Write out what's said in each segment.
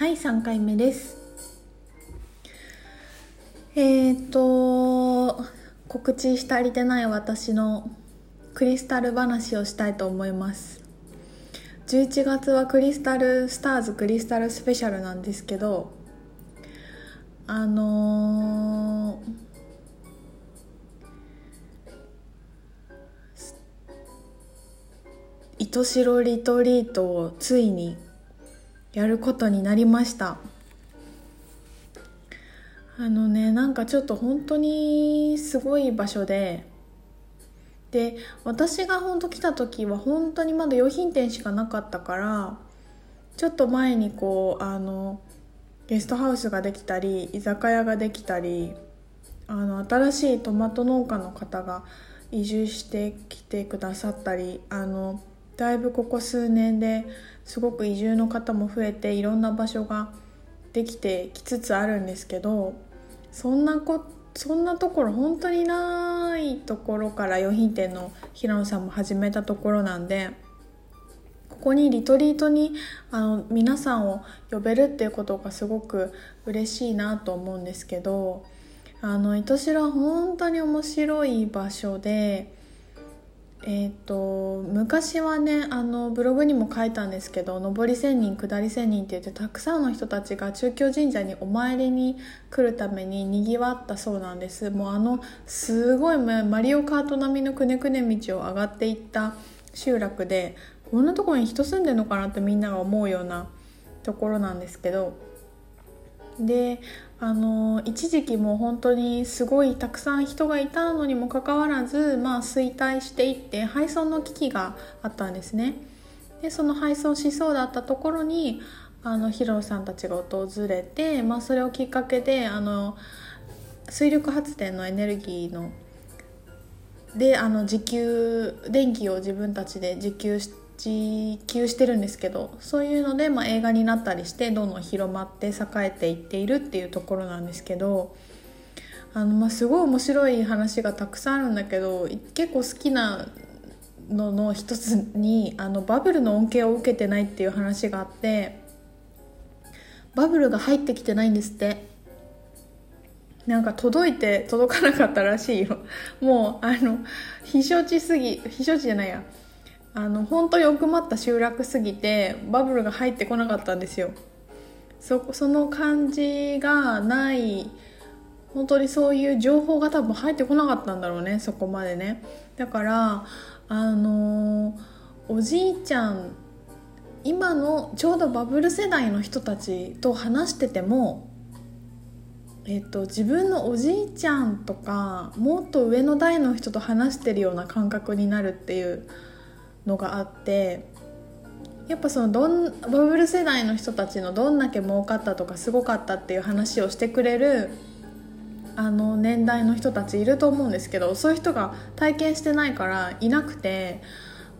はい3回目です。えー、っと告知し足りてない私のクリスタル話をしたいと思います。11月はクリスタルスターズクリスタルスペシャルなんですけどあのー、糸代リトリートをついにやることになりました。あのねなんかちょっと本当にすごい場所でで私が本当来た時は本当にまだ用品店しかなかったからちょっと前にこうあのゲストハウスができたり居酒屋ができたりあの新しいトマト農家の方が移住してきてくださったりあのだいぶここ数年ですごく移住の方も増えていろんな場所ができてきつつあるんですけどそんなこそんなところ本当にないところから用品店の平野さんも始めたところなんでここにリトリートにあの皆さんを呼べるっていうことがすごく嬉しいなと思うんですけどあの糸代は本当に面白い場所で。えーと、昔はねあのブログにも書いたんですけど上り1,000人下り1,000人って言ってたくさんの人たちが中京神社にお参りに来るためににぎわったそうなんです。もうあのすごいマリオカート並みのくねくね道を上がっていった集落でこんなところに人住んでるのかなってみんなが思うようなところなんですけどであの一時期もう本当にすごいたくさん人がいたのにもかかわらず、まあ、衰退していって廃村の危機があったんですね。でその廃村しそうだったところにあのヒロさんたちが訪れて、まあ、それをきっかけであの水力発電のエネルギーのであの自給電気を自分たちで自給して自給してるんですけどそういうので、まあ、映画になったりしてどんどん広まって栄えていっているっていうところなんですけどあの、まあ、すごい面白い話がたくさんあるんだけど結構好きなのの一つにあのバブルの恩恵を受けてないっていう話があってバブルが入ってきてないんですって。なんか届いて届かなかったらしいよ。もうあの避暑地すぎ避暑地じゃないや。あの本当に奥まった集落すぎてバブルが入ってこなかったんですよ。そその感じがない本当にそういう情報が多分入ってこなかったんだろうねそこまでね。だからあのおじいちゃん今のちょうどバブル世代の人たちと話しててもえっと、自分のおじいちゃんとかもっと上の代の人と話してるような感覚になるっていうのがあってやっぱそのどんバブル世代の人たちのどんだけ儲かったとかすごかったっていう話をしてくれるあの年代の人たちいると思うんですけどそういう人が体験してないからいなくて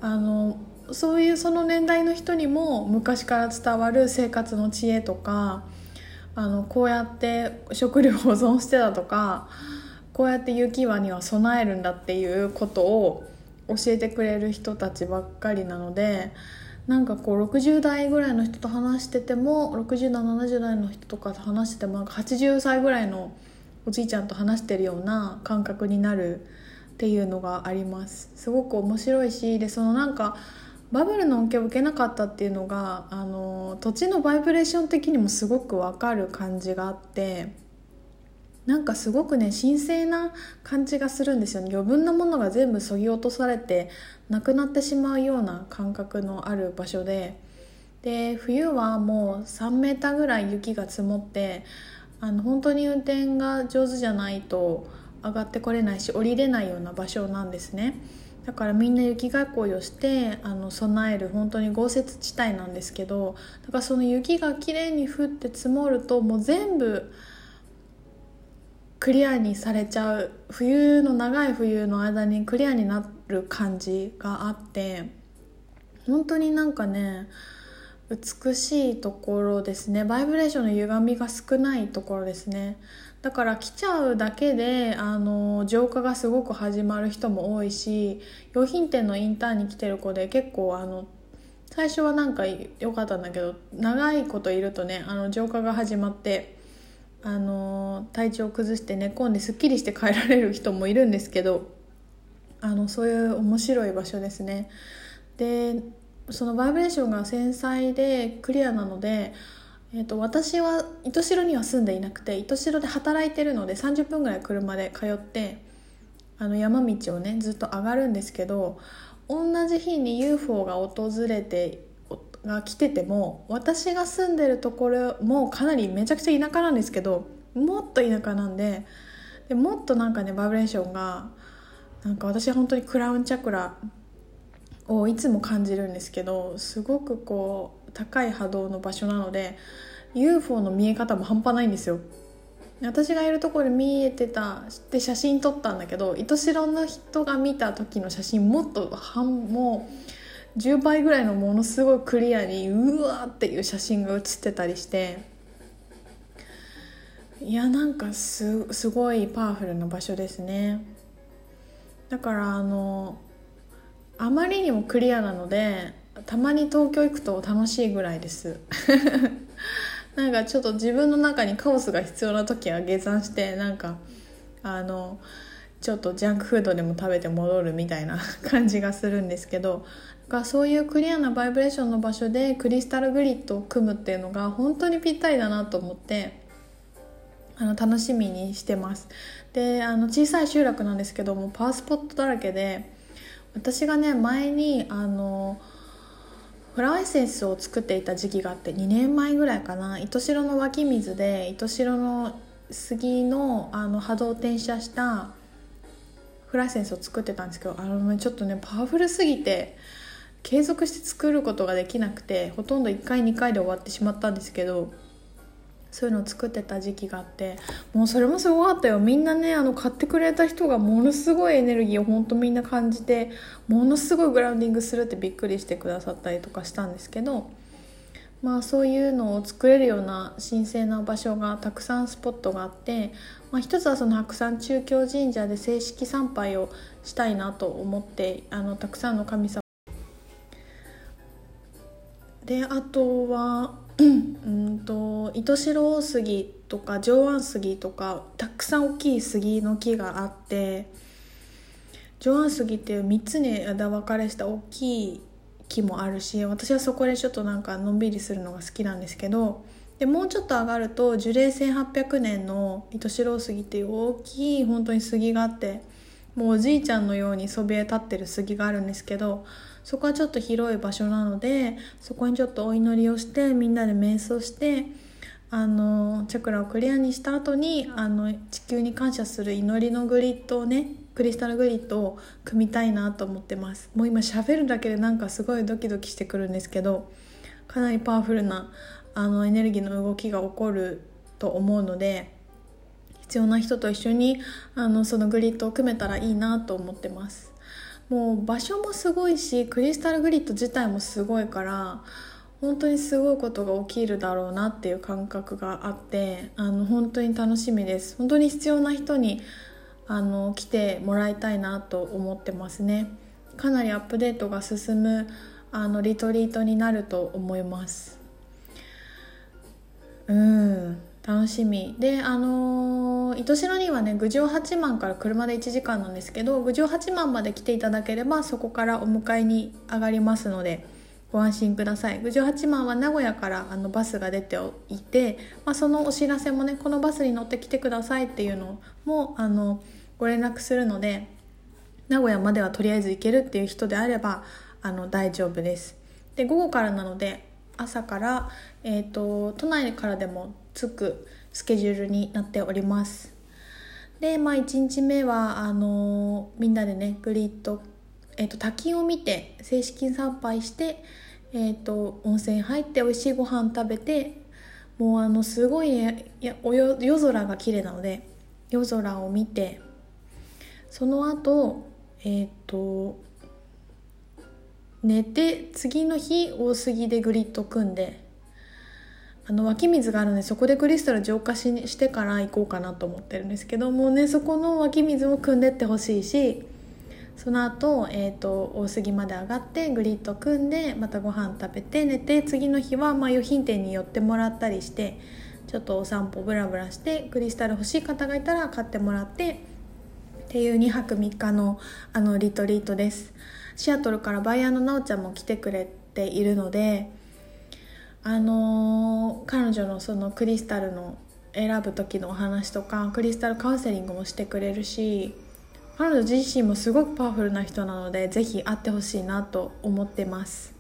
あのそういうその年代の人にも昔から伝わる生活の知恵とかあのこうやって食料保存してたとかこうやって雪輪には備えるんだっていうことを教えてくれる人たちばっかりなのでなんかこう60代ぐらいの人と話してても60代70代の人とかと話しててもなんか80歳ぐらいのおじいちゃんと話してるような感覚になるっていうのがあります。すごく面白いしでそのなんかバブルの恩恵を受けなかったっていうのがあの土地のバイブレーション的にもすごくわかる感じがあってなんかすごくね神聖な感じがするんですよね。余分なものが全部そぎ落とされてなくなってしまうような感覚のある場所で。で冬はもう3メーターぐらい雪が積もってあの本当に運転が上手じゃないと上がってこれないし降りれないような場所なんですね。だからみんな雪囲いをしてあの備える本当に豪雪地帯なんですけどだからその雪がきれいに降って積もるともう全部クリアにされちゃう冬の長い冬の間にクリアになる感じがあって本当になんかね美しいところですね。バイブレーションの歪みが少ないところですね。だから来ちゃうだけであの浄化がすごく始まる人も多いし用品店のインターンに来てる子で結構あの最初はなんか良かったんだけど長いこといるとねあの浄化が始まってあの体調を崩して寝込んですっきりして帰られる人もいるんですけどあのそういう面白い場所ですね。でそのバイブレーションが繊細でクリアなので、えーと、私は糸代には住んでいなくて糸代で働いてるので30分ぐらい車で通ってあの山道をねずっと上がるんですけど同じ日に UFO が訪れてが来てても私が住んでるところもかなりめちゃくちゃ田舎なんですけどもっと田舎なんででもっとなんかねバイブレーションがなんか私は本当にクラウンチャクラをいつも感じるんですけどすごくこう高い波動の場所なので UFO の見え方も半端ないんですよ。私がいるところで見えてたで写真撮ったんだけど糸代の人が見た時の写真もっと半もう10倍ぐらいのものすごいクリアにうわーっていう写真が写ってたりして。いやなんかすすごいパワフルな場所ですね。だからあのあまりにもクリアなのでたまに東京行くと楽しいぐらいです。なんかちょっと自分の中にカオスが必要な時は下山してなんかあのちょっとジャンクフードでも食べて戻るみたいな感じがするんですけどがそういうクリアなバイブレーションの場所でクリスタルグリッドを組むっていうのが本当にぴったりだなと思ってあの楽しみにしてます。であの小さい集落なんですけどもパワースポットだらけで私がね前にあのフラワーエッセンスを作っていた時期があって2年前ぐらいかな。糸代の湧き水で糸代の杉のあの波動転写したフラワーエッセンスを作ってたんですけどあのちょっとねパワフルすぎて継続して作ることができなくてほとんど1回2回で終わってしまったんですけどそういうのを作ってた時期があってもうそれもすごかったよ。みんなねあの買ってくれた人がものすごいエネルギーを本当みんな感じてものすごいグラウンディングするってびっくりしてくださったりとかしたんですけどまあそういうのを作れるような神聖な場所がたくさんスポットがあって、まあ、一つはその白山中京神社で正式参拝をしたいなと思ってあのたくさんの神様であとはうんと糸代杉とか上腕杉とかたくさん大きい杉の木があって上腕杉っていう3つに枝分かれした大きい木もあるし私はそこでちょっとなんかのんびりするのが好きなんですけどでもうちょっと上がると樹齢1800年の糸代杉っていう大きい本当に杉があってもうおじいちゃんのようにそびえ立ってる杉があるんですけどそこはちょっと広い場所なのでそこにちょっとお祈りをしてみんなで瞑想してあのチャクラをクリアにした後にあの地球に感謝する祈りのグリッドをねクリスタルグリッドを組みたいなと思ってます。もう今喋るだけでなんかすごいドキドキしてくるんですけどかなりパワフルなあのエネルギーの動きが起こると思うので必要な人と一緒にあのそのグリッドを組めたらいいなと思ってます。もう場所もすごいしクリスタルグリッド自体もすごいから本当にすごいことが起きるだろうなっていう感覚があってあの本当に楽しみです。本当に必要な人にあの来てもらいたいなと思ってますね。かなりアップデートが進むあのリトリートになると思います。うん楽しみ。であのー、糸代にはね郡上八幡から車で1時間なんですけど郡上八幡まで来ていただければそこからお迎えに上がりますのでご安心ください。郡上八幡は名古屋からあのバスが出ていて、まあ、そのお知らせもねこのバスに乗ってきてくださいっていうのもあのご連絡するので名古屋まではとりあえず行けるっていう人であればあの大丈夫です。で午後からなので朝から、えーと都内からでもつくスケジュールになっております。でまあ1日目はあのみんなでねグリッド、えーと、滝を見て正式参拝して、えーと、温泉入って美味しいご飯食べてもうあのすごい、夜空が綺麗なので夜空を見てその後えっ、ー、と寝て次の日大杉でグリッド組んであの湧き水があるのでそこでクリスタル浄化ししてから行こうかなと思ってるんですけどもねそこの湧き水も汲んでってほしいしその後、えーと、大杉まで上がってグリッド組んでまたご飯食べて寝て次の日はまあ余品店に寄ってもらったりしてちょっとお散歩ブラブラしてクリスタル欲しい方がいたら買ってもらってっていう2泊3日のあのリトリートです。シアトルからバイヤーのなおちゃんも来てくれているのであのー、彼女のそのクリスタルの選ぶ時のお話とかクリスタルカウンセリングもしてくれるし彼女自身もすごくパワフルな人なのでぜひ会ってほしいなと思ってます。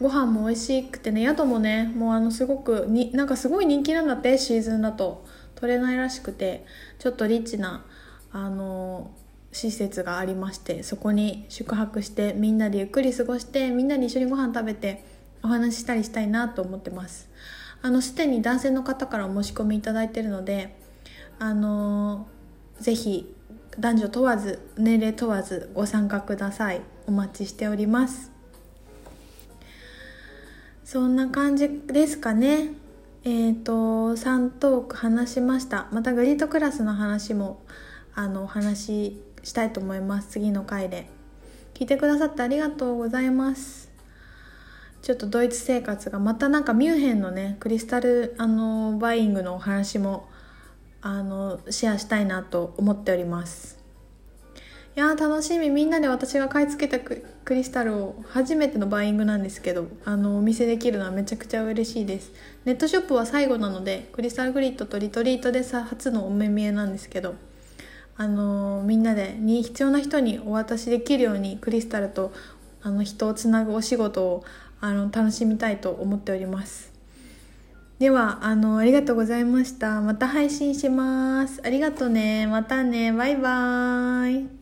ご飯も美味しくてね宿もねもうあのすごくになんかすごい人気なんだってシーズンだと。取れないらしくてちょっとリッチなあの施設がありましてそこに宿泊してみんなでゆっくり過ごしてみんなで一緒にご飯食べてお話ししたりしたいなと思ってます。あのすでに男性の方からお申し込みいただいてるのであのぜひ男女問わず年齢問わずご参加ください。お待ちしております。そんな感じですかね。えっ、ー、と3トーク話しました。またグリートクラスの話もあのお話ししたいと思います。次の回で。聞いてくださってありがとうございます。ちょっとドイツ生活がまたなんかミュンヘンのねクリスタルあのバイングのお話もあのシェアしたいなと思っております。いや楽しみ。みんなで私が買い付けたクリスタルを初めてのバイングなんですけどあのお見せできるのはめちゃくちゃ嬉しいです。ネットショップは最後なのでクリスタルグリッドとリトリートでさ初のお目見えなんですけどあのみんなでに必要な人にお渡しできるようにクリスタルとあの人をつなぐお仕事をあの楽しみたいと思っております。ではあのありがとうございました。また配信します。ありがとうね。またね。バイバーイ。